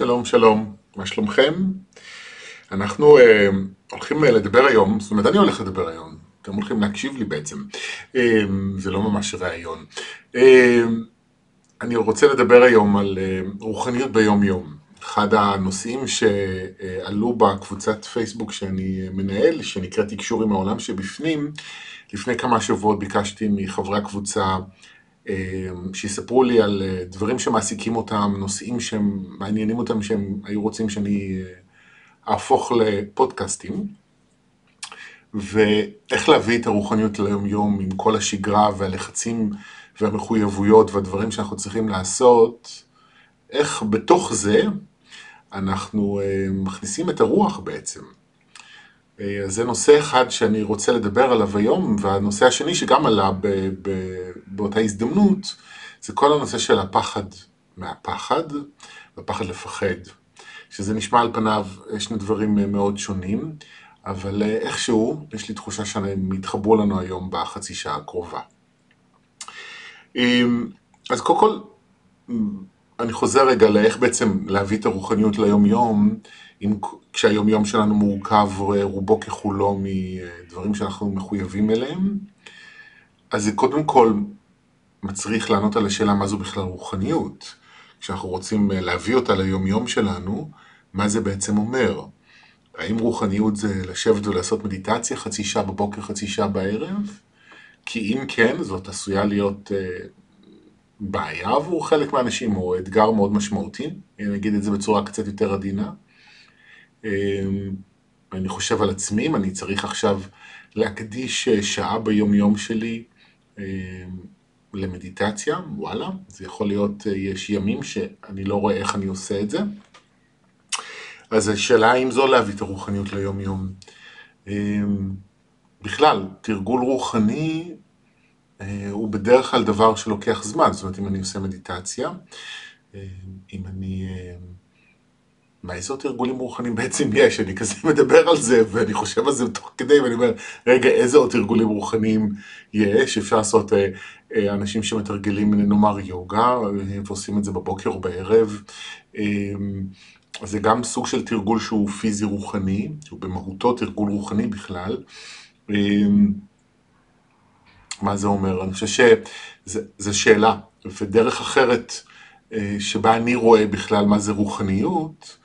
שלום, שלום, מה שלומכם? אנחנו אה, הולכים אה, לדבר היום, זאת אומרת, אני הולך לדבר היום, אתם הולכים להקשיב לי בעצם, אה, זה לא ממש ראיון. אה, אני רוצה לדבר היום על אה, רוחניות ביום-יום. אחד הנושאים שעלו בקבוצת פייסבוק שאני מנהל, שנקראת תקשור עם העולם שבפנים, לפני כמה שבועות ביקשתי מחברי הקבוצה אה, שיספרו לי על אה, דברים שמעסיקים אותם, נושאים שהם מעניינים אותם, שהם היו רוצים שאני אה, אהפוך לפודקאסטים, ואיך להביא את הרוחניות ליום-יום עם כל השגרה והלחצים והמחויבויות והדברים שאנחנו צריכים לעשות, איך בתוך זה אנחנו מכניסים את הרוח בעצם. אז זה נושא אחד שאני רוצה לדבר עליו היום, והנושא השני שגם עלה ב, ב, באותה הזדמנות, זה כל הנושא של הפחד מהפחד, והפחד לפחד. שזה נשמע על פניו שני דברים מאוד שונים, אבל איכשהו, יש לי תחושה שהם יתחברו לנו היום בחצי שעה הקרובה. אז קודם כל, אני חוזר רגע לאיך בעצם להביא את הרוחניות ליום-יום, כשהיום-יום שלנו מורכב רובו ככולו מדברים שאנחנו מחויבים אליהם. אז זה קודם כל מצריך לענות על השאלה מה זו בכלל רוחניות. כשאנחנו רוצים להביא אותה ליום-יום שלנו, מה זה בעצם אומר? האם רוחניות זה לשבת ולעשות מדיטציה חצי שעה בבוקר, חצי שעה בערב? כי אם כן, זאת עשויה להיות בעיה עבור חלק מהאנשים, או אתגר מאוד משמעותי, אני אגיד את זה בצורה קצת יותר עדינה. אמ, אני חושב על עצמי, אם אני צריך עכשיו להקדיש שעה ביום יום שלי אמ, למדיטציה, וואלה, זה יכול להיות, יש ימים שאני לא רואה איך אני עושה את זה. אז השאלה האם זו להביא את הרוחניות ליום יום. אמ, בכלל, תרגול רוחני אה, הוא בדרך כלל דבר שלוקח זמן, זאת אומרת אם אני עושה מדיטציה, אה, אם אני... אה, מה איזה עוד ארגונים רוחניים בעצם יש? אני כזה מדבר על זה ואני חושב על זה תוך כדי ואני אומר, רגע, איזה עוד ארגונים רוחניים יש? אפשר לעשות אנשים שמתרגלים נאמר יוגה ועושים את זה בבוקר או בערב. זה גם סוג של תרגול שהוא פיזי רוחני, שהוא במהותו תרגול רוחני בכלל. מה זה אומר? אני חושב שזו שאלה, ודרך אחרת אה, שבה אני רואה בכלל מה זה רוחניות,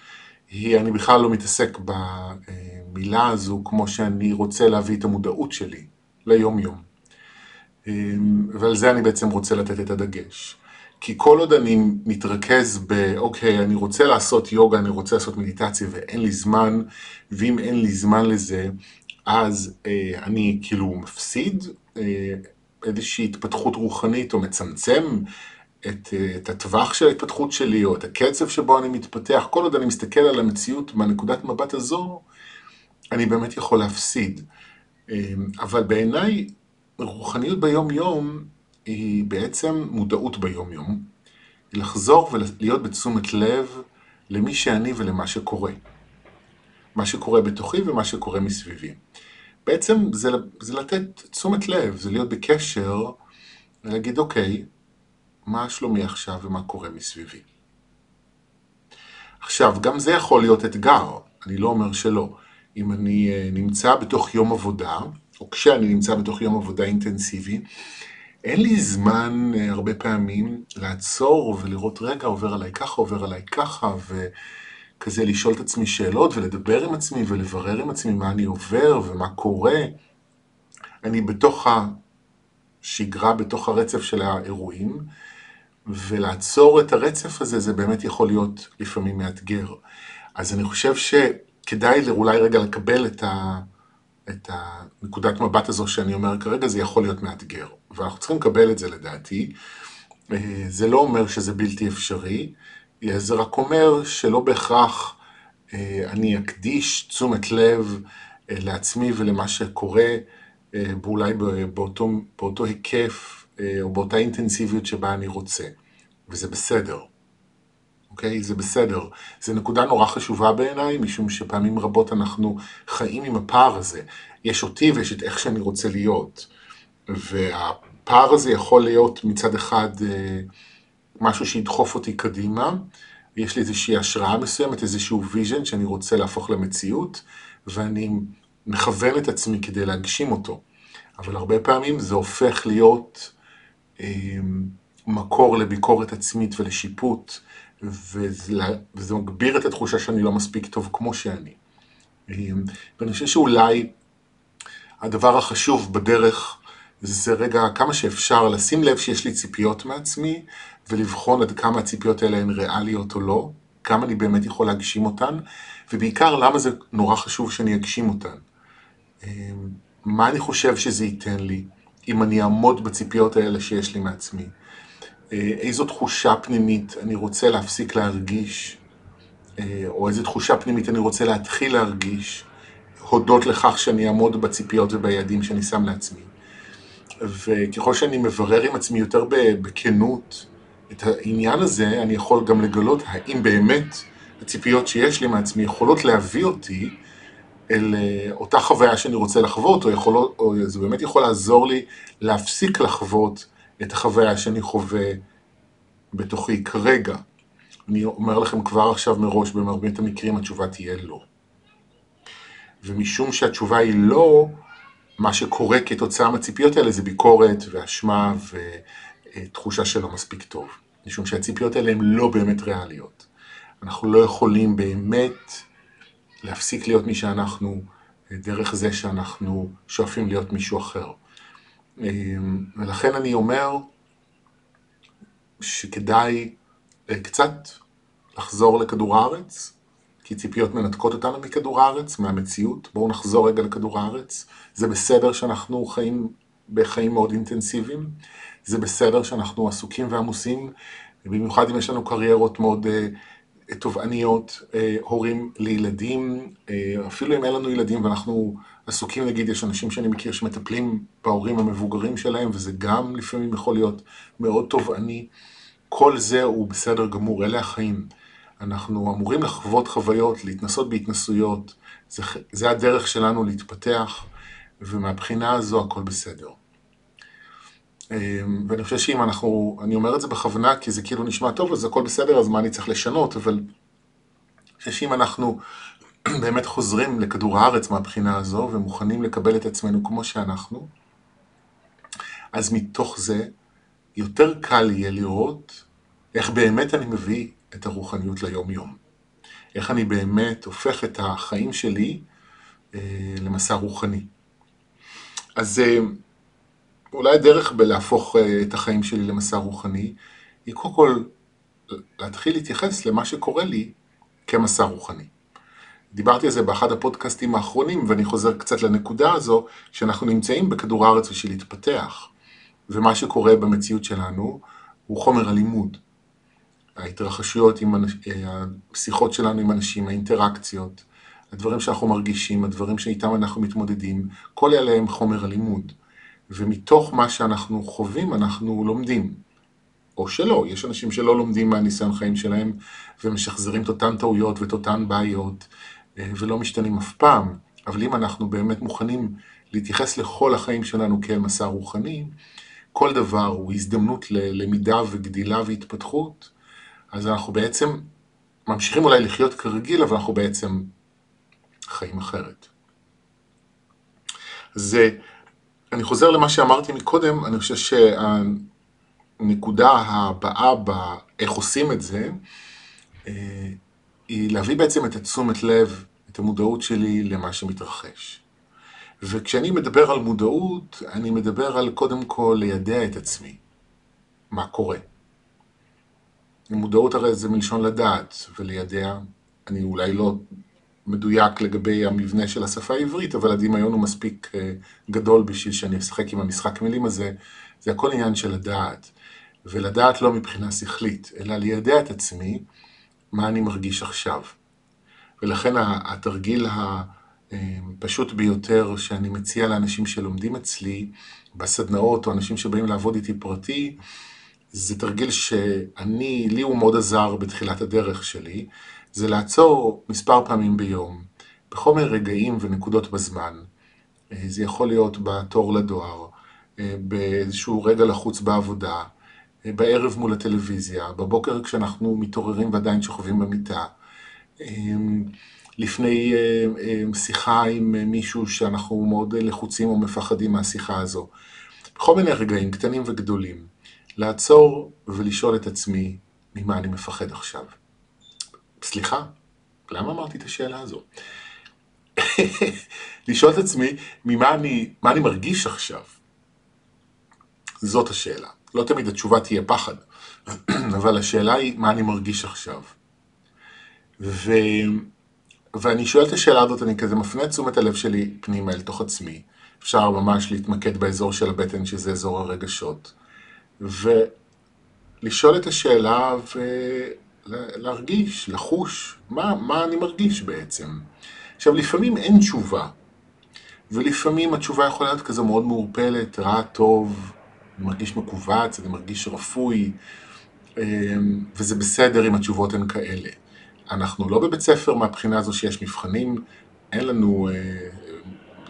היא אני בכלל לא מתעסק במילה הזו כמו שאני רוצה להביא את המודעות שלי ליום יום. אה, ועל זה אני בעצם רוצה לתת את הדגש. כי כל עוד אני מתרכז ב, אוקיי, אני רוצה לעשות יוגה, אני רוצה לעשות מדיטציה ואין לי זמן, ואם אין לי זמן לזה, אז אה, אני כאילו מפסיד אה, איזושהי התפתחות רוחנית או מצמצם את, אה, את הטווח של ההתפתחות שלי או את הקצב שבו אני מתפתח, כל עוד אני מסתכל על המציאות מהנקודת מבט הזו, אני באמת יכול להפסיד. אה, אבל בעיניי רוחניות ביום יום היא בעצם מודעות ביום יום, היא לחזור ולהיות בתשומת לב למי שאני ולמה שקורה. מה שקורה בתוכי ומה שקורה מסביבי. בעצם זה, זה לתת תשומת לב, זה להיות בקשר, ולהגיד, אוקיי, מה שלומי עכשיו ומה קורה מסביבי. עכשיו, גם זה יכול להיות אתגר, אני לא אומר שלא. אם אני אה, נמצא בתוך יום עבודה, או כשאני נמצא בתוך יום עבודה אינטנסיבי, אין לי זמן אה, הרבה פעמים לעצור ולראות, רגע, עובר עליי ככה, עובר עליי ככה, ו... כזה לשאול את עצמי שאלות ולדבר עם עצמי ולברר עם עצמי מה אני עובר ומה קורה. אני בתוך השגרה, בתוך הרצף של האירועים, ולעצור את הרצף הזה זה באמת יכול להיות לפעמים מאתגר. אז אני חושב שכדאי אולי רגע לקבל את, ה, את הנקודת מבט הזו שאני אומר כרגע, זה יכול להיות מאתגר. ואנחנו צריכים לקבל את זה לדעתי. אה, זה לא אומר שזה בלתי אפשרי. זה רק אומר שלא בהכרח אה, אני אקדיש תשומת לב אה, לעצמי ולמה שקורה, אה, ואולי באותו, באותו היקף או באותה אינטנסיביות שבה אני רוצה, וזה בסדר. אוקיי? זה בסדר. זו נקודה נורא חשובה בעיניי, משום שפעמים רבות אנחנו חיים עם הפער הזה. יש אותי ויש את איך שאני רוצה להיות. והפער הזה יכול להיות מצד אחד משהו שידחוף אותי קדימה, יש לי איזושהי השראה מסוימת, איזשהו vision שאני רוצה להפוך למציאות, ואני מכוון את עצמי כדי להגשים אותו. אבל הרבה פעמים זה הופך להיות אה, מקור לביקורת עצמית ולשיפוט, וזה, וזה מגביר את התחושה שאני לא מספיק טוב כמו שאני. אה, ואני חושב שאולי הדבר החשוב בדרך זה רגע כמה שאפשר לשים לב שיש לי ציפיות מעצמי ולבחון עד כמה הציפיות האלה הן ריאליות או לא, כמה אני באמת יכול להגשים אותן, ובעיקר למה זה נורא חשוב שאני אגשים אותן. אמ, מה אני חושב שזה ייתן לי אם אני אעמוד בציפיות האלה שיש לי מעצמי? אה, איזו תחושה פנימית אני רוצה להפסיק להרגיש, אה, או איזו תחושה פנימית אני רוצה להתחיל להרגיש, הודות לכך שאני אעמוד בציפיות וביעדים שאני שם לעצמי. וככל שאני מברר עם עצמי יותר בכנות את העניין הזה, אני יכול גם לגלות האם באמת הציפיות שיש לי מעצמי יכולות להביא אותי אל אה, אותה חוויה שאני רוצה לחוות, או, יכול, או זה באמת יכול לעזור לי להפסיק לחוות את החוויה שאני חווה בתוכי כרגע. אני אומר לכם כבר עכשיו מראש, במרבית המקרים התשובה תהיה לא. ומשום שהתשובה היא לא, מה שקורה כתוצאה מהציפיות האלה זה ביקורת ואשמה ותחושה שלא מספיק טוב. משום שהציפיות האלה הן לא באמת ריאליות. אנחנו לא יכולים באמת להפסיק להיות מי שאנחנו דרך זה שאנחנו שואפים להיות מישהו אחר. ולכן אני אומר שכדאי קצת לחזור לכדור הארץ, כי ציפיות מנתקות אותנו מכדור הארץ, מהמציאות. בואו נחזור רגע לכדור הארץ. זה בסדר שאנחנו חיים בחיים מאוד אינטנסיביים, זה בסדר שאנחנו עסוקים ועמוסים, במיוחד אם יש לנו קריירות מאוד uh, תובעניות, uh, הורים לילדים, uh, אפילו אם אין לנו ילדים ואנחנו עסוקים, נגיד, יש אנשים שאני מכיר שמטפלים בהורים המבוגרים שלהם, וזה גם לפעמים יכול להיות מאוד תובעני. כל זה הוא בסדר גמור, אלה החיים. אנחנו אמורים לחוות חוויות, להתנסות בהתנסויות, זה, זה הדרך שלנו להתפתח, ומהבחינה הזו הכל בסדר. אמ, ואני חושב שאם אנחנו, אני אומר את זה בכוונה כי זה כאילו נשמע טוב, אז הכל בסדר, אז מה אני צריך לשנות, אבל אני חושב שאם אנחנו באמת חוזרים לכדור הארץ מהבחינה הזו, ומוכנים לקבל את עצמנו כמו שאנחנו, אז מתוך זה יותר קל יהיה לראות איך באמת אני מביא את הרוחניות ליום-יום. איך אני באמת הופך את החיים שלי אה, למסע רוחני. אז אה, אולי הדרך בלהפוך אה, את החיים שלי למסע רוחני, היא קודם כל להתחיל להתייחס למה שקורה לי כמסע רוחני. דיברתי על זה באחד הפודקאסטים האחרונים, ואני חוזר קצת לנקודה הזו, שאנחנו נמצאים בכדור הארץ בשביל להתפתח, ומה שקורה במציאות שלנו הוא חומר הלימוד. ההתרחשויות עם השיחות שלנו עם אנשים, האינטראקציות, הדברים שאנחנו מרגישים, הדברים שאיתם אנחנו מתמודדים, כל אלה הם חומר הלימוד. ומתוך מה שאנחנו חווים אנחנו לומדים. או שלא, יש אנשים שלא לומדים מהניסיון חיים שלהם ומשחזרים את אותן טעויות ואת אותן בעיות אה, ולא משתנים אף פעם. אבל אם אנחנו באמת מוכנים להתייחס לכל החיים שלנו כאל מסע רוחני, כל דבר הוא הזדמנות ללמידה וגדילה והתפתחות, אז אנחנו בעצם ממשיכים אולי לחיות כרגיל, אבל אנחנו בעצם חיים אחרת. אז אני חוזר למה שאמרתי מקודם, אני חושב שהנקודה הבאה באיך עושים את זה, אה, היא להביא בעצם את התשומת לב, את המודעות שלי למה שמתרחש. וכשאני מדבר על מודעות, אני מדבר על קודם כל לידע את עצמי, מה קורה. מודעות הרי זה מלשון לדעת ולידע, אני אולי לא מדויק לגבי המבנה של השפה העברית, אבל הדמיון הוא מספיק אה, גדול בשביל שאני אשחק עם המשחק מילים הזה, זה הכל עניין של לדעת. ולדעת לא מבחינה שכלית, אלא לידע את עצמי מה אני מרגיש עכשיו. ולכן התרגיל הפשוט אה, ביותר שאני מציע לאנשים שלומדים אצלי בסדנאות, או אנשים שבאים לעבוד איתי פרטי, זה תרגיל שאני, לי הוא מאוד עזר בתחילת הדרך שלי, זה לעצור מספר פעמים ביום, בכל מיני רגעים ונקודות בזמן. אה, זה יכול להיות בתור לדואר, אה, באיזשהו רגע לחוץ בעבודה, בערב מול הטלוויזיה, בבוקר כשאנחנו מתעוררים ועדיין שוכבים במיטה, לפני שיחה עם מישהו שאנחנו מאוד לחוצים או מפחדים מהשיחה הזו. בכל מיני רגעים, קטנים וגדולים, לעצור ולשאול את עצמי, ממה אני מפחד עכשיו? סליחה, למה אמרתי את השאלה הזו? לשאול את עצמי, ממה אני, מה אני מרגיש עכשיו? זאת השאלה. לא תמיד התשובה תהיה פחד, אבל השאלה היא, מה אני מרגיש עכשיו? ו... ואני שואל את השאלה הזאת, אני כזה מפנה את תשומת הלב שלי פנימה אל תוך עצמי. אפשר ממש להתמקד באזור של הבטן, שזה אזור הרגשות. ולשאול את השאלה ולהרגיש, לחוש, מה, מה אני מרגיש בעצם. עכשיו, לפעמים אין תשובה, ולפעמים התשובה יכולה להיות כזו מאוד מעורפלת, רע, טוב, אני מרגיש מכווץ, אני מרגיש רפוי, אמ, וזה בסדר אם התשובות הן כאלה. אנחנו לא בבית ספר מהבחינה הזו שיש מבחנים, אין לנו אה,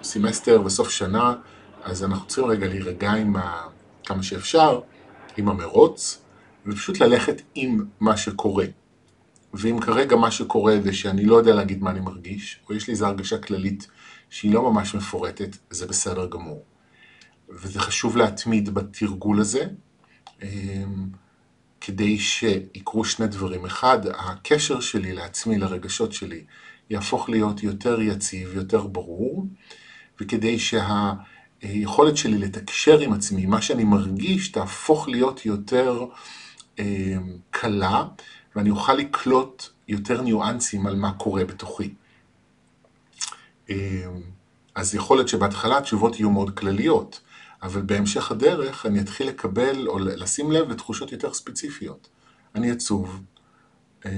סמסטר וסוף שנה, אז אנחנו צריכים רגע להירגע עם ה... כמה שאפשר, עם המרוץ, ופשוט ללכת עם מה שקורה. ואם כרגע מה שקורה זה שאני לא יודע להגיד מה אני מרגיש, או יש לי איזו הרגשה כללית שהיא לא ממש מפורטת, זה בסדר גמור. וזה חשוב להתמיד בתרגול הזה, אמ, כדי שיקרו שני דברים. אחד, הקשר שלי לעצמי, לרגשות שלי, יהפוך להיות יותר יציב, יותר ברור, וכדי שהיכולת שלי לתקשר עם עצמי, מה שאני מרגיש, תהפוך להיות יותר קלה, ואני אוכל לקלוט יותר ניואנסים על מה קורה בתוכי. אה, אז יכול להיות שבהתחלה התשובות יהיו מאוד כלליות, אבל בהמשך הדרך אני אתחיל לקבל או לשים לב לתחושות יותר ספציפיות. אני עצוב, אה,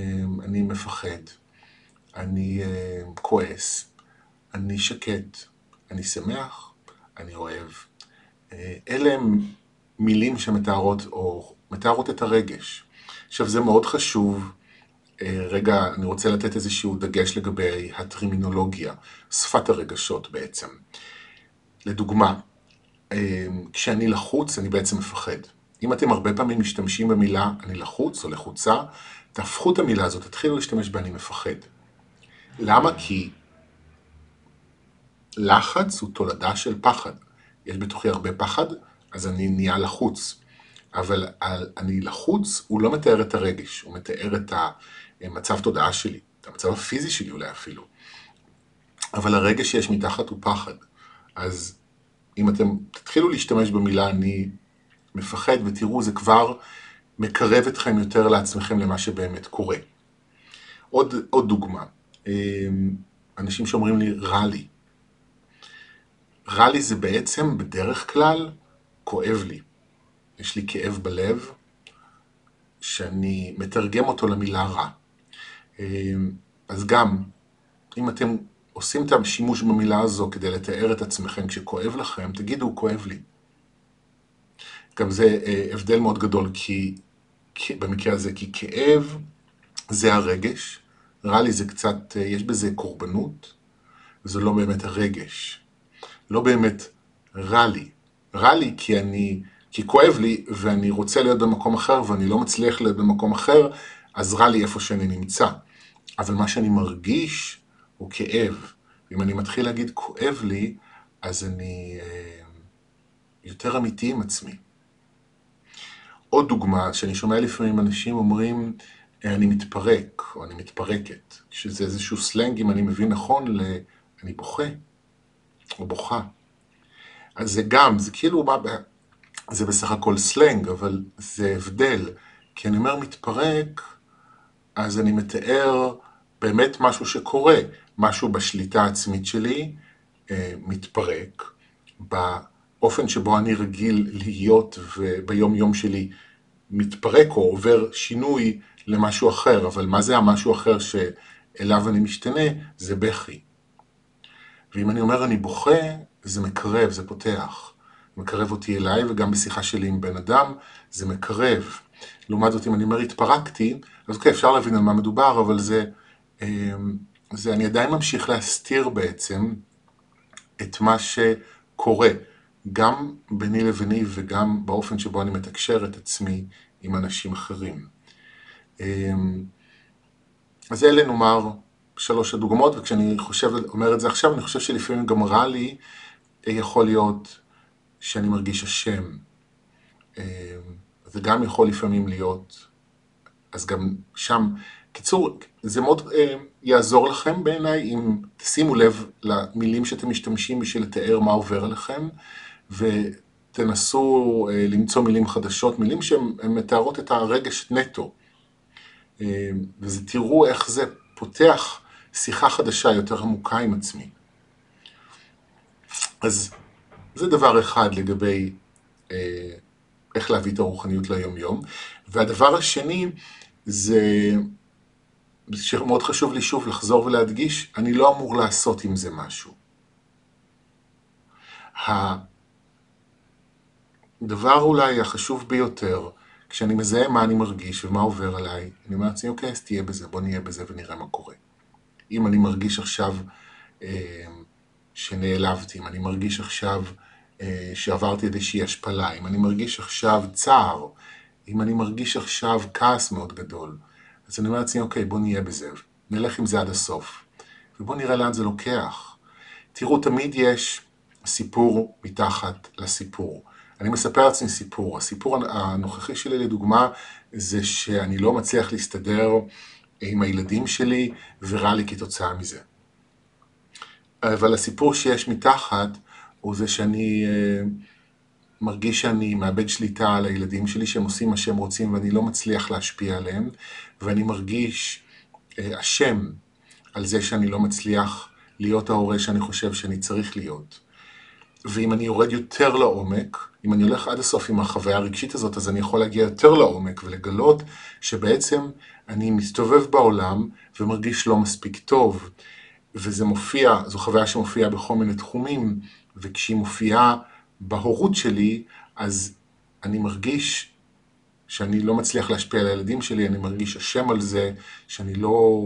אני מפחד, אני כועס, אני שקט, אני שמח, אני אוהב. אה, אלה הם מילים שמתארות או מתארות את הרגש. עכשיו זה מאוד חשוב, אה, רגע, אני רוצה לתת איזשהו דגש לגבי הטרימינולוגיה, שפת הרגשות בעצם. לדוגמה, אה, כשאני לחוץ אני בעצם מפחד. אם אתם הרבה פעמים משתמשים במילה אני לחוץ או לחוצה, תהפכו את המילה הזאת, תתחילו להשתמש ב"אני מפחד". למה? כי לחץ הוא תולדה של פחד. יש בתוכי הרבה פחד, אז אני נהיה לחוץ. אבל אני לחוץ, הוא לא מתאר את הרגש, הוא מתאר את המצב תודעה שלי, את המצב הפיזי שלי אולי אפילו. אבל הרגש שיש מתחת הוא פחד. אז אם אתם תתחילו להשתמש במילה אני מפחד ותראו, זה כבר מקרב אתכם יותר לעצמכם למה שבאמת קורה. עוד, עוד דוגמה, אמ, אנשים שאומרים לי רע לי. רע לי זה בעצם בדרך כלל כואב לי. יש לי כאב בלב, שאני מתרגם אותו למילה רע. אמ, אז גם, אם אתם עושים את השימוש במילה הזו כדי לתאר את עצמכם כשכואב לכם, תגידו, כואב לי. גם זה אה, הבדל מאוד גדול, כי, כי במקרה הזה, כי כאב זה הרגש, רע לי זה קצת, אה, יש בזה קורבנות, וזה לא באמת הרגש. לא באמת רע לי. רע לי כי אני, כי כואב לי ואני רוצה להיות במקום אחר ואני לא מצליח להיות במקום אחר, אז רע לי איפה שאני נמצא. אבל מה שאני מרגיש הוא כאב. אם אני מתחיל להגיד כואב לי, אז אני אה, יותר אמיתי עם עצמי. עוד דוגמה, שאני שומע לפעמים אנשים אומרים, אני מתפרק, או אני מתפרקת, שזה איזשהו סלנג, אם אני מבין נכון, ל... אני בוכה, או בוכה. אז זה גם, זה כאילו, מה, זה בסך הכל סלנג, אבל זה הבדל. כי אני אומר מתפרק, אז אני מתאר באמת משהו שקורה, משהו בשליטה העצמית שלי אה, מתפרק, באופן שבו אני רגיל להיות וביום יום שלי מתפרק או עובר שינוי למשהו אחר, אבל מה זה המשהו אחר שאליו אני משתנה? זה בכי. ואם אני אומר אני בוכה, זה מקרב, זה פותח. מקרב אותי אליי, וגם בשיחה שלי עם בן אדם, זה מקרב. לעומת זאת, אם אני אומר התפרקתי, אז אוקיי, אפשר להבין על מה מדובר, אבל זה, אמ, זה אני עדיין ממשיך להסתיר בעצם את מה שקורה, גם ביני לביני וגם באופן שבו אני מתקשר את עצמי עם אנשים אחרים. אמ, אז אלה נאמר שלוש הדוגמאות, וכשאני חושב, אומר את זה עכשיו, אני חושב שלפעמים גם רע לי, יכול להיות שאני מרגיש אשם. אמ, זה גם יכול לפעמים להיות, אז גם שם, קיצור, זה מאוד אה, יעזור לכם בעיניי אם תשימו לב למילים שאתם משתמשים בשביל לתאר מה עובר עליכם, ותנסו אה, למצוא מילים חדשות, מילים שהן מתארות את הרגש נטו. אה, ותראו איך זה פותח שיחה חדשה יותר עמוקה עם עצמי. אז זה דבר אחד לגבי אה, איך להביא את הרוחניות ליום-יום. והדבר השני זה שמאוד חשוב לי שוב לחזור ולהדגיש, אני לא אמור לעשות עם זה משהו. הדבר אולי החשוב ביותר, כשאני מזהה מה אני מרגיש ומה עובר עליי, אני אומר לעצמי, אוקיי, אז תהיה בזה, בוא נהיה בזה ונראה מה קורה. אם אני מרגיש עכשיו אה, שנעלבתי, אם אני מרגיש עכשיו שעברתי איזושהי השפלה, אם אני מרגיש עכשיו צער, אם אני מרגיש עכשיו כעס מאוד גדול, אז אני אומר לעצמי, אוקיי, בוא נהיה בזה, נלך עם זה עד הסוף, ובוא נראה לאן זה לוקח. תראו, תמיד יש סיפור מתחת לסיפור. אני מספר לעצמי סיפור. הסיפור הנוכחי שלי, לדוגמה, זה שאני לא מצליח להסתדר עם הילדים שלי, ורע לי כתוצאה מזה. אבל הסיפור שיש מתחת, הוא זה שאני אה, מרגיש שאני מאבד שליטה על הילדים שלי, שהם עושים מה שהם רוצים ואני לא מצליח להשפיע עליהם, ואני מרגיש אה, אשם על זה שאני לא מצליח להיות ההורה שאני חושב שאני צריך להיות. ואם אני יורד יותר לעומק, אם אני הולך עד הסוף עם החוויה הרגשית הזאת, אז אני יכול להגיע יותר לעומק ולגלות שבעצם אני מסתובב בעולם ומרגיש לא מספיק טוב. וזה מופיע, זו חוויה שמופיעה בכל מיני תחומים, וכשהיא מופיעה בהורות שלי, אז אני מרגיש שאני לא מצליח להשפיע על הילדים שלי, אני מרגיש אשם על זה, שאני לא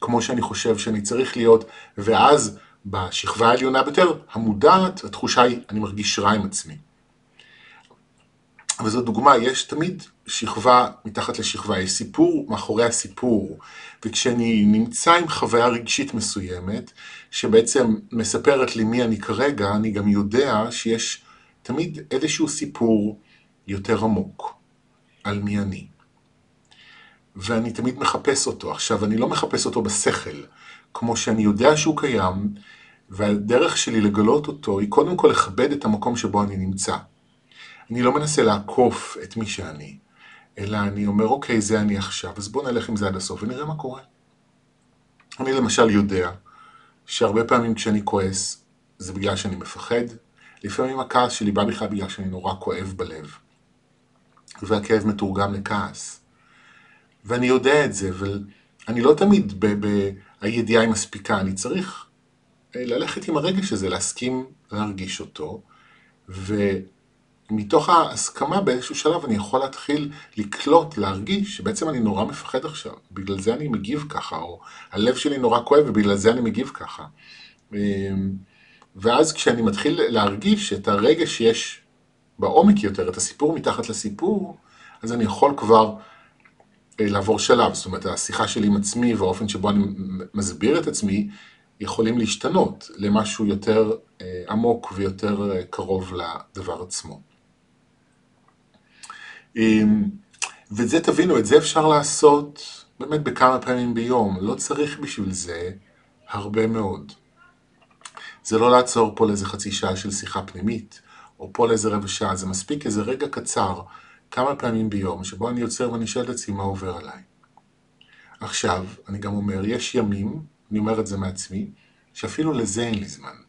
כמו שאני חושב שאני צריך להיות, ואז בשכבה העליונה ביותר, המודעת, התחושה היא, אני מרגיש רע עם עצמי. וזו דוגמה, יש תמיד שכבה מתחת לשכבה, יש סיפור מאחורי הסיפור, וכשאני נמצא עם חוויה רגשית מסוימת, שבעצם מספרת לי מי אני כרגע, אני גם יודע שיש תמיד איזשהו סיפור יותר עמוק על מי אני. ואני תמיד מחפש אותו. עכשיו, אני לא מחפש אותו בשכל, כמו שאני יודע שהוא קיים, והדרך שלי לגלות אותו היא קודם כל לכבד את המקום שבו אני נמצא. אני לא מנסה לעקוף את מי שאני, אלא אני אומר, אוקיי, זה אני עכשיו, אז בוא נלך עם זה עד הסוף ונראה מה קורה. אני למשל יודע שהרבה פעמים כשאני כועס, זה בגלל שאני מפחד, לפעמים הכעס שלי בא בכלל בגלל שאני נורא כואב בלב, והכאב מתורגם לכעס. ואני יודע את זה, ואני לא תמיד הידיעה היא מספיקה, אני צריך אה, ללכת עם הרגש הזה, להסכים להרגיש אותו, ומתוך ההסכמה באיזשהו שלב אני יכול להתחיל לקלוט, להרגיש שבעצם אני נורא מפחד עכשיו, בגלל זה אני מגיב ככה, או הלב שלי נורא כואב ובגלל זה אני מגיב ככה. אמ, ואז כשאני מתחיל להרגיש את הרגש שיש בעומק יותר, את הסיפור מתחת לסיפור, אז אני יכול כבר אה, לעבור שלב, זאת אומרת השיחה שלי עם עצמי והאופן שבו אני מסביר את עצמי יכולים להשתנות למשהו יותר אה, עמוק ויותר אה, קרוב לדבר עצמו. אמ, ואת זה תבינו, את זה אפשר לעשות באמת בכמה פעמים ביום, לא צריך בשביל זה הרבה מאוד. זה לא לעצור פה לאיזה חצי שעה של שיחה פנימית, או פה לאיזה רבע שעה, זה מספיק איזה רגע קצר כמה פעמים ביום, שבו אני יוצר ואני שואל את עצמי מה עובר עליי. עכשיו, אני גם אומר, יש ימים, אני אומר את זה מעצמי, שאפילו לזה אין לי זמן.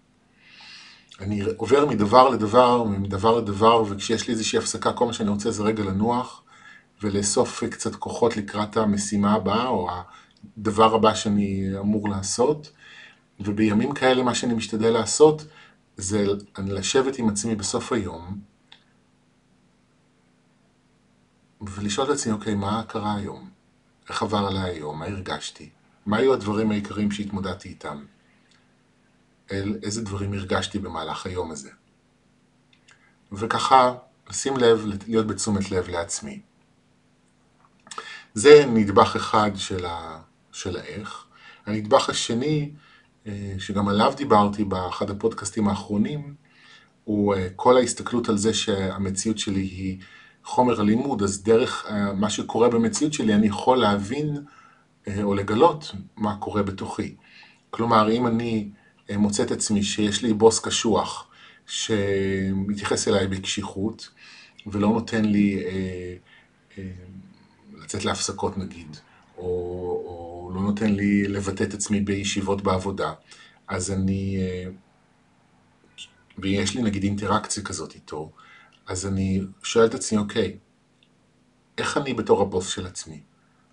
אני עובר מדבר לדבר, מדבר לדבר, וכשיש לי איזושהי הפסקה, כל מה שאני רוצה זה רגע לנוח, ולאסוף קצת כוחות לקראת המשימה הבאה, או הדבר הבא שאני אמור לעשות. ובימים כאלה מה שאני משתדל לעשות, זה לשבת עם עצמי בסוף היום, ולשאול את עצמי, אוקיי, מה קרה היום? איך עבר עליי היום? מה הרגשתי? מה היו הדברים העיקריים שהתמודדתי איתם? אל איזה דברים הרגשתי במהלך היום הזה? וככה, לשים לב, להיות בתשומת לב לעצמי. זה נדבך אחד של, ה, של האיך. הנדבך השני, אה, שגם עליו דיברתי באחד הפודקאסטים האחרונים, הוא אה, כל ההסתכלות על זה שהמציאות שלי היא חומר הלימוד, אז דרך אה, מה שקורה במציאות שלי אני יכול להבין או לגלות מה קורה בתוכי. כלומר, אם אני מוצא את עצמי שיש לי בוס קשוח שמתייחס אליי בקשיחות ולא נותן לי אה, אה, לצאת להפסקות נגיד, או, או לא נותן לי לבטא את עצמי בישיבות בעבודה, אז אני, אה, ויש לי נגיד אינטראקציה כזאת איתו, אז אני שואל את עצמי, אוקיי, איך אני בתור הבוס של עצמי?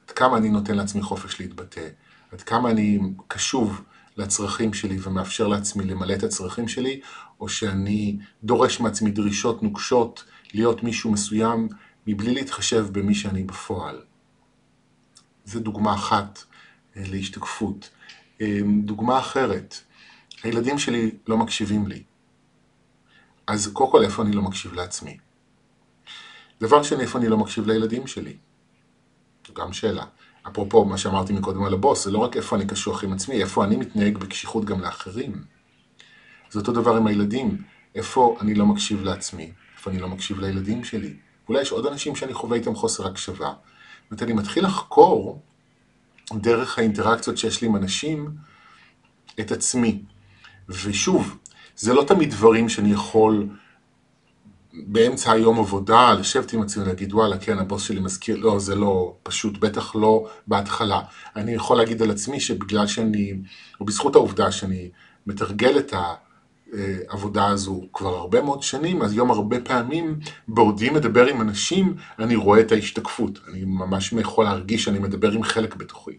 עד כמה אני נותן לעצמי חופש להתבטא? עד כמה אני קשוב לצרכים שלי ומאפשר לעצמי למלא את הצרכים שלי, או שאני דורש מעצמי דרישות נוקשות להיות מישהו מסוים מבלי להתחשב במי שאני בפועל. זו דוגמה אחת אה, להשתקפות. אה, דוגמה אחרת, הילדים שלי לא מקשיבים לי. אז קודם כל איפה אני לא מקשיב לעצמי? דבר שני, איפה אני לא מקשיב לילדים שלי? זו גם שאלה. אפרופו מה שאמרתי מקודם על הבוס, זה לא רק איפה אני קשוח עם עצמי, איפה אני מתנהג בקשיחות גם לאחרים. זה אותו דבר עם הילדים, איפה אני לא מקשיב לעצמי, איפה אני לא מקשיב לילדים שלי. אולי יש עוד אנשים שאני חווה איתם חוסר הקשבה. זאת אני מתחיל לחקור דרך האינטראקציות שיש לי עם אנשים את עצמי. ושוב, זה לא תמיד דברים שאני יכול באמצע היום עבודה, לשבת עם עצמי ולהגיד, וואלה, כן, הבוס שלי מזכיר, לא, זה לא פשוט, בטח לא בהתחלה. אני יכול להגיד על עצמי שבגלל שאני, או בזכות העובדה שאני מתרגל את העבודה הזו כבר הרבה מאוד שנים, אז היום הרבה פעמים, בעודי מדבר עם אנשים, אני רואה את ההשתקפות. אני ממש יכול להרגיש שאני מדבר עם חלק בתוכי.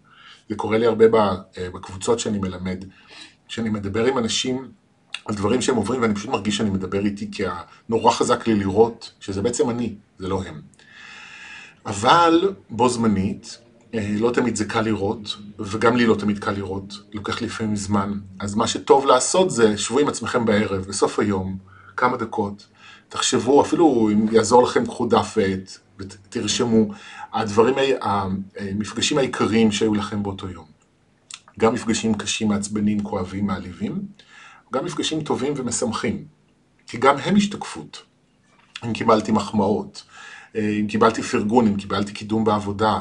זה קורה לי הרבה בקבוצות שאני מלמד, שאני מדבר עם אנשים, על דברים שהם עוברים, ואני פשוט מרגיש שאני מדבר איתי, כי נורא חזק לי לראות שזה בעצם אני, זה לא הם. אבל בו זמנית, אה, לא תמיד זה קל לראות, וגם לי לא תמיד קל לראות, לוקח לי לפעמים זמן. אז מה שטוב לעשות זה, שבו עם עצמכם בערב, בסוף היום, כמה דקות, תחשבו, אפילו אם יעזור לכם, קחו דף ועט, ותרשמו, הדברים, המפגשים העיקריים שהיו לכם באותו יום. גם מפגשים קשים, מעצבנים, כואבים, מעליבים, גם מפגשים טובים ומשמחים, כי גם הם השתקפות. אם קיבלתי מחמאות, אה, אם קיבלתי פרגון, אם קיבלתי קידום בעבודה,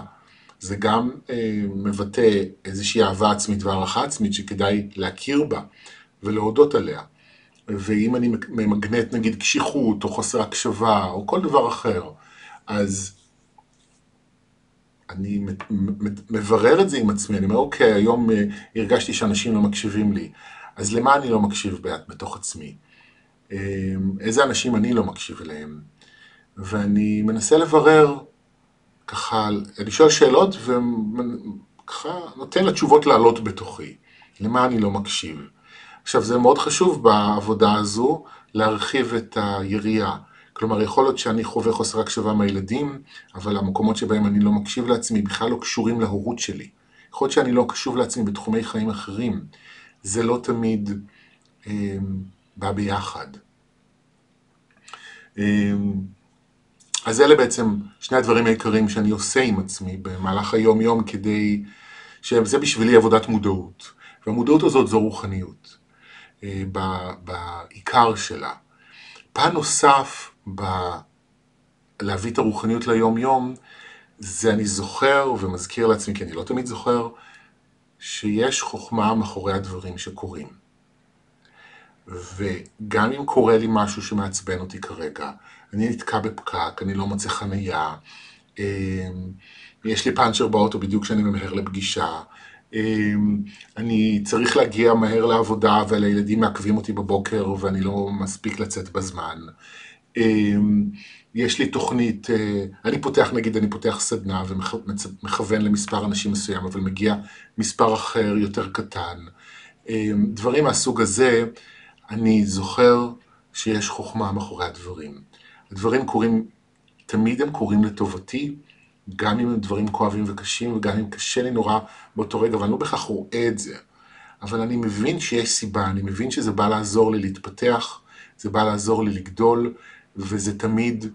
זה גם אה, מבטא איזושהי אהבה עצמית והערכה עצמית שכדאי להכיר בה ולהודות עליה. ואם אני ממגנט נגיד קשיחות או חוסר הקשבה או כל דבר אחר, אז אני מברר את זה עם עצמי, אני אומר, אוקיי, היום אה, הרגשתי שאנשים לא מקשיבים לי. אז למה אני לא מקשיב בתוך עצמי? אמ, איזה אנשים אני לא מקשיב אליהם? ואני מנסה לברר, ככה, אני שואל שאלות וככה נותן לתשובות לעלות בתוכי. למה אני לא מקשיב? עכשיו, זה מאוד חשוב בעבודה הזו להרחיב את היריעה. כלומר, יכול להיות שאני חווה חוסר הקשבה מהילדים, אבל המקומות שבהם אני לא מקשיב לעצמי בכלל לא קשורים להורות שלי. יכול להיות שאני לא קשוב לעצמי בתחומי חיים אחרים. זה לא תמיד אה, בא ביחד. אה, אז אלה בעצם שני הדברים העיקריים שאני עושה עם עצמי במהלך היום-יום כדי, שזה בשבילי עבודת מודעות. והמודעות הזאת זו רוחניות, אה, בעיקר שלה. פן נוסף ב... להביא את הרוחניות ליום-יום, זה אני זוכר ומזכיר לעצמי, כי אני לא תמיד זוכר, שיש חוכמה מאחורי הדברים שקורים. וגם אם קורה לי משהו שמעצבן אותי כרגע, אני נתקע בפקק, אני לא מוצא חנייה, אמ, יש לי פאנצ'ר באוטו בדיוק כשאני ממהר לפגישה, אמ, אני צריך להגיע מהר לעבודה והילדים מעכבים אותי בבוקר ואני לא מספיק לצאת בזמן. יש לי תוכנית, אה, אני פותח, נגיד אני פותח סדנה ומכוון למספר אנשים מסוים, אבל מגיע מספר אחר יותר קטן. אמ, דברים מהסוג הזה, אני זוכר שיש חוכמה מאחורי הדברים. הדברים קורים, תמיד הם קורים לטובתי, גם אם הם דברים כואבים וקשים, וגם אם קשה לי נורא באותו רגע, ואני לא בהכרח רואה את זה. אבל אני מבין שיש סיבה, אני מבין שזה בא לעזור לי להתפתח, זה בא לעזור לי לגדול, וזה תמיד,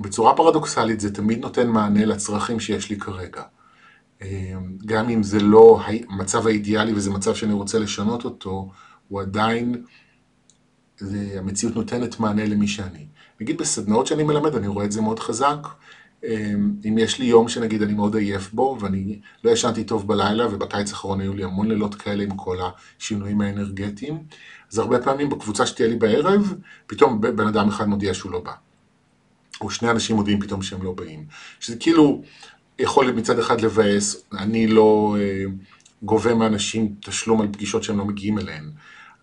בצורה פרדוקסלית, זה תמיד נותן מענה לצרכים שיש לי כרגע. גם אם זה לא המצב האידיאלי וזה מצב שאני רוצה לשנות אותו, הוא עדיין, זה, המציאות נותנת מענה למי שאני. נגיד בסדנאות שאני מלמד, אני רואה את זה מאוד חזק. אם יש לי יום שנגיד אני מאוד עייף בו, ואני לא ישנתי טוב בלילה, ובקיץ האחרון היו לי המון לילות כאלה עם כל השינויים האנרגטיים, אז הרבה פעמים בקבוצה שתהיה לי בערב, פתאום בן אדם אחד מודיע שהוא לא בא. או שני אנשים מודיעים פתאום שהם לא באים. שזה כאילו יכול מצד אחד לבאס, אני לא אה, גובה מאנשים תשלום על פגישות שהם לא מגיעים אליהן.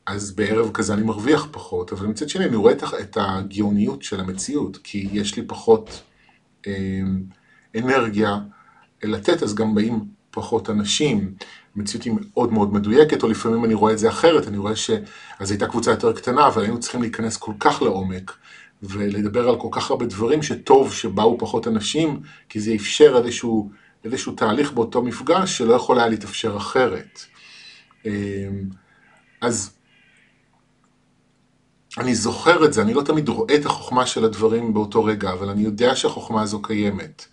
אז בערב כזה אני מרוויח פחות, אבל מצד שני אני רואה את הגאוניות של המציאות, כי יש לי פחות אה, אנרגיה לתת, אז גם באים פחות אנשים. המציאות היא מאוד מאוד מדויקת, או לפעמים אני רואה את זה אחרת, אני רואה שאז הייתה קבוצה יותר קטנה, אבל היינו צריכים להיכנס כל כך לעומק, ולדבר על כל כך הרבה דברים שטוב שבאו פחות אנשים, כי זה אפשר איזשהו, איזשהו תהליך באותו מפגש שלא יכול היה להתאפשר אחרת. אמ, אז אני זוכר את זה, אני לא תמיד רואה את החוכמה של הדברים באותו רגע, אבל אני יודע שהחוכמה הזו קיימת.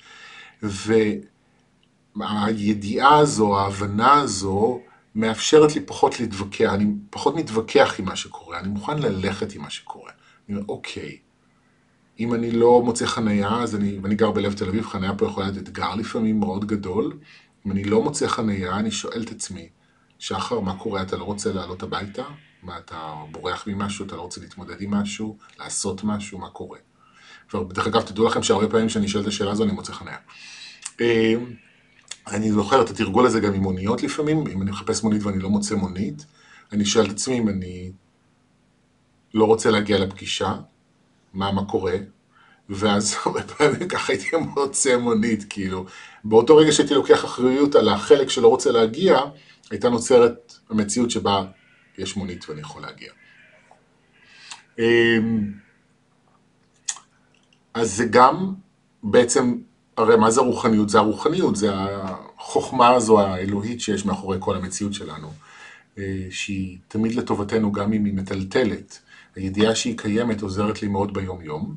והידיעה הזו, ההבנה הזו, מאפשרת לי פחות להתווכח, אני פחות מתווכח עם מה שקורה, אני מוכן ללכת עם מה שקורה. אני אומר, אוקיי, אם אני לא מוצא חנייה, אז אני, ואני גר בלב תל אביב, חנייה פה יכולה להיות אתגר לפעמים מאוד גדול. אם אני לא מוצא חנייה, אני שואל את עצמי, שחר, מה קורה? אתה לא רוצה לעלות הביתה? מה, אתה בורח ממשהו? אתה לא רוצה להתמודד עם משהו? לעשות משהו? מה קורה? ודרך אגב, תדעו לכם שהרבה פעמים כשאני שואל את השאלה הזו, אני מוצא חנייה. אה, אני זוכר את התרגול הזה גם עם מוניות לפעמים, אם אני מחפש מונית ואני לא מוצא מונית, אני שואל את עצמי אם אני לא רוצה להגיע לפגישה, מה, מה קורה, ואז הרבה פעמים ככה הייתי מוצא מונית, כאילו. באותו רגע שהייתי לוקח אחריות על החלק שלא רוצה להגיע, הייתה נוצרת המציאות שבה יש מונית ואני יכול להגיע. אמ, אז זה גם בעצם, הרי מה זה רוחניות? זה הרוחניות, זה החוכמה הזו האלוהית שיש מאחורי כל המציאות שלנו, אה, שהיא תמיד לטובתנו גם אם היא מטלטלת. הידיעה שהיא קיימת עוזרת לי מאוד ביום-יום.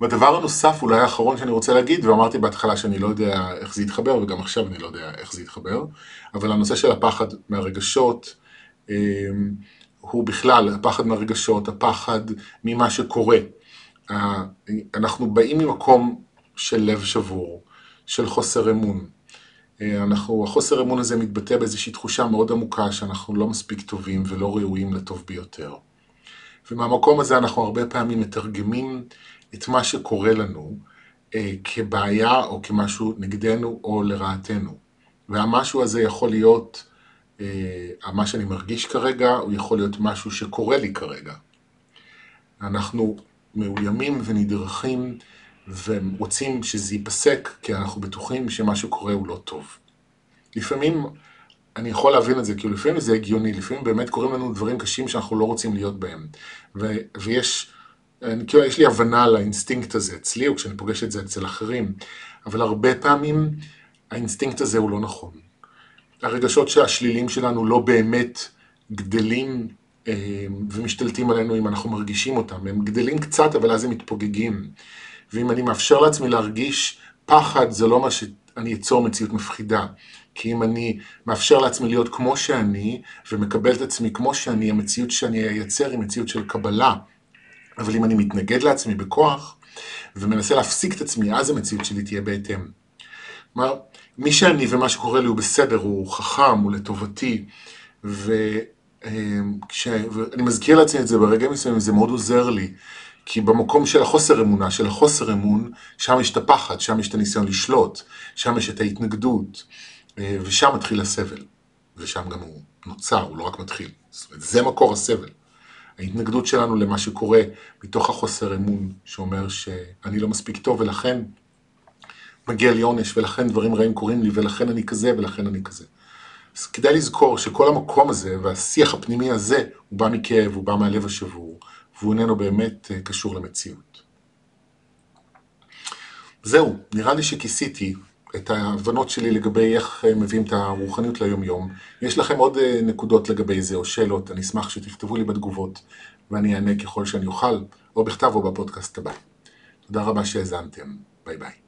והדבר הנוסף, אולי האחרון שאני רוצה להגיד, ואמרתי בהתחלה שאני לא יודע איך זה יתחבר, וגם עכשיו אני לא יודע איך זה יתחבר, אבל הנושא של הפחד מהרגשות, אמ, הוא בכלל, הפחד מהרגשות, הפחד ממה שקורה. אנחנו באים ממקום של לב שבור, של חוסר אמון. אה, אנחנו, החוסר אמון הזה מתבטא באיזושהי תחושה מאוד עמוקה שאנחנו לא מספיק טובים ולא ראויים לטוב ביותר. ומהמקום הזה אנחנו הרבה פעמים מתרגמים את מה שקורה לנו אה, כבעיה או כמשהו נגדנו או לרעתנו. והמשהו הזה יכול להיות, אה, מה שאני מרגיש כרגע, הוא יכול להיות משהו שקורה לי כרגע. אנחנו מאוימים ונדרכים ורוצים שזה ייפסק, כי אנחנו בטוחים שמה שקורה הוא לא טוב. לפעמים אני יכול להבין את זה, כי לפעמים זה הגיוני, לפעמים באמת קורים לנו דברים קשים שאנחנו לא רוצים להיות בהם. ו- ויש, אני, כאילו, יש לי הבנה על האינסטינקט הזה אצלי, או כשאני פוגש את זה אצל אחרים, אבל הרבה פעמים האינסטינקט הזה הוא לא נכון. הרגשות השלילים שלנו לא באמת גדלים אה, ומשתלטים עלינו אם אנחנו מרגישים אותם. הם גדלים קצת, אבל אז הם מתפוגגים. ואם אני מאפשר לעצמי להרגיש פחד, זה לא מה שאני אצור מציאות מפחידה. כי אם אני מאפשר לעצמי להיות כמו שאני, ומקבל את עצמי כמו שאני, המציאות שאני אייצר היא מציאות של קבלה. אבל אם אני מתנגד לעצמי בכוח, ומנסה להפסיק את עצמי, אז המציאות שלי תהיה בהתאם. כלומר, מי שאני ומה שקורה לי הוא בסדר, הוא חכם, הוא לטובתי, וכשאני מזכיר לעצמי את זה ברגעים מסוימים, זה מאוד עוזר לי. כי במקום של החוסר אמונה, של החוסר אמון, שם יש את הפחד, שם יש את הניסיון לשלוט, שם יש את ההתנגדות, אה, ושם מתחיל הסבל. ושם גם הוא נוצר, הוא לא רק מתחיל. זאת אומרת, זה מקור הסבל. ההתנגדות שלנו למה שקורה מתוך החוסר אמון, שאומר שאני לא מספיק טוב ולכן מגיע לי עונש, ולכן דברים רעים קורים לי, ולכן אני כזה, ולכן אני כזה. אז כדאי לזכור שכל המקום הזה, והשיח הפנימי הזה, הוא בא מכאב, הוא בא מהלב השבור, והוא איננו באמת אה, קשור למציאות. זהו, נראה לי שכיסיתי את ההבנות שלי לגבי איך אה, מביאים את הרוחניות ליום-יום. יש לכם עוד אה, נקודות לגבי זה או שאלות, אני אשמח שתכתבו לי בתגובות ואני אענה ככל שאני אוכל, או בכתב או בפודקאסט הבא. תודה רבה שהאזנתם, ביי ביי.